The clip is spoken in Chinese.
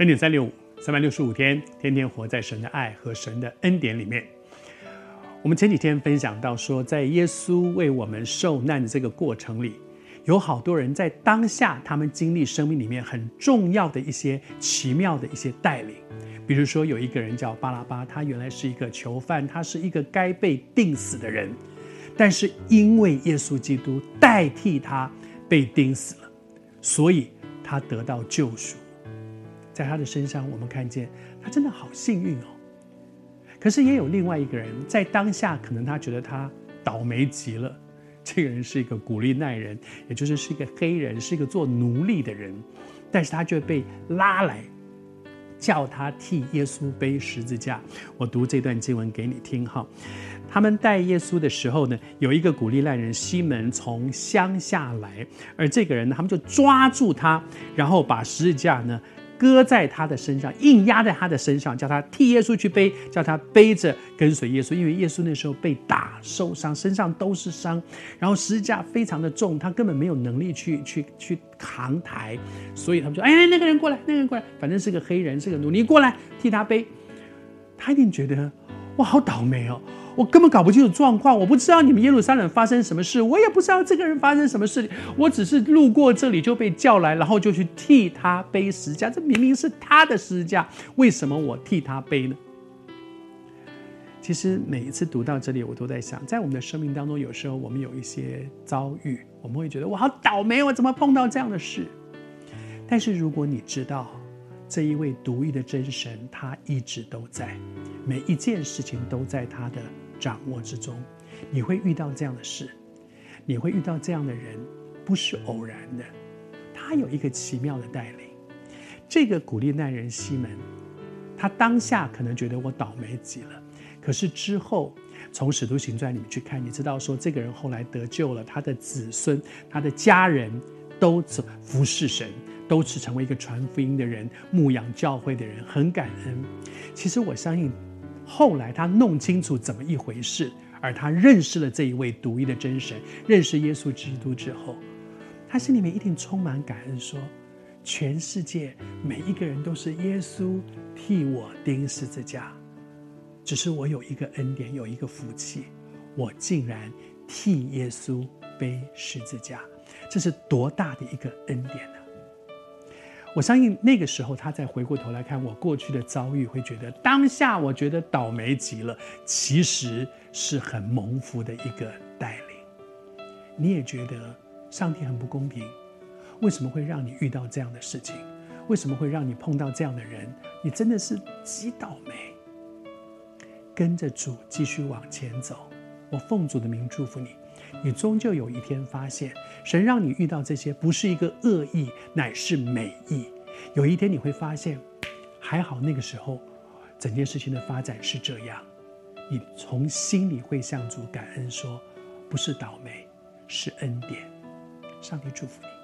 恩典三六五，三百六十五天，天天活在神的爱和神的恩典里面。我们前几天分享到说，在耶稣为我们受难的这个过程里，有好多人在当下，他们经历生命里面很重要的一些奇妙的一些带领。比如说，有一个人叫巴拉巴，他原来是一个囚犯，他是一个该被钉死的人，但是因为耶稣基督代替他被钉死了，所以他得到救赎。在他的身上，我们看见他真的好幸运哦。可是也有另外一个人，在当下可能他觉得他倒霉极了。这个人是一个古利奈人，也就是是一个黑人，是一个做奴隶的人，但是他却被拉来，叫他替耶稣背十字架。我读这段经文给你听哈。他们带耶稣的时候呢，有一个古利奈人西门从乡下来，而这个人呢，他们就抓住他，然后把十字架呢。搁在他的身上，硬压在他的身上，叫他替耶稣去背，叫他背着跟随耶稣。因为耶稣那时候被打受伤，身上都是伤，然后十字架非常的重，他根本没有能力去去去扛抬，所以他们说：“哎，那个人过来，那个人过来，反正是个黑人，是个奴，隶过来替他背。”他一定觉得哇，好倒霉哦。我根本搞不清楚状况，我不知道你们耶路撒冷发生什么事，我也不知道这个人发生什么事，我只是路过这里就被叫来，然后就去替他背十字架。这明明是他的十字架，为什么我替他背呢？其实每一次读到这里，我都在想，在我们的生命当中，有时候我们有一些遭遇，我们会觉得我好倒霉，我怎么碰到这样的事？但是如果你知道，这一位独一的真神，他一直都在，每一件事情都在他的掌握之中。你会遇到这样的事，你会遇到这样的人，不是偶然的。他有一个奇妙的带领。这个古利奈人西门，他当下可能觉得我倒霉极了，可是之后从使徒行传里面去看，你知道说这个人后来得救了，他的子孙、他的家人都服侍神。都是成为一个传福音的人、牧养教会的人，很感恩。其实我相信，后来他弄清楚怎么一回事，而他认识了这一位独一的真神，认识耶稣基督之后，他心里面一定充满感恩，说：全世界每一个人都是耶稣替我钉十字架，只是我有一个恩典，有一个福气，我竟然替耶稣背十字架，这是多大的一个恩典呢？我相信那个时候，他再回过头来看我过去的遭遇，会觉得当下我觉得倒霉极了，其实是很蒙福的一个带领。你也觉得上帝很不公平，为什么会让你遇到这样的事情？为什么会让你碰到这样的人？你真的是极倒霉。跟着主继续往前走，我奉主的名祝福你。你终究有一天发现，神让你遇到这些不是一个恶意，乃是美意。有一天你会发现，还好那个时候，整件事情的发展是这样。你从心里会向主感恩说，不是倒霉，是恩典。上帝祝福你。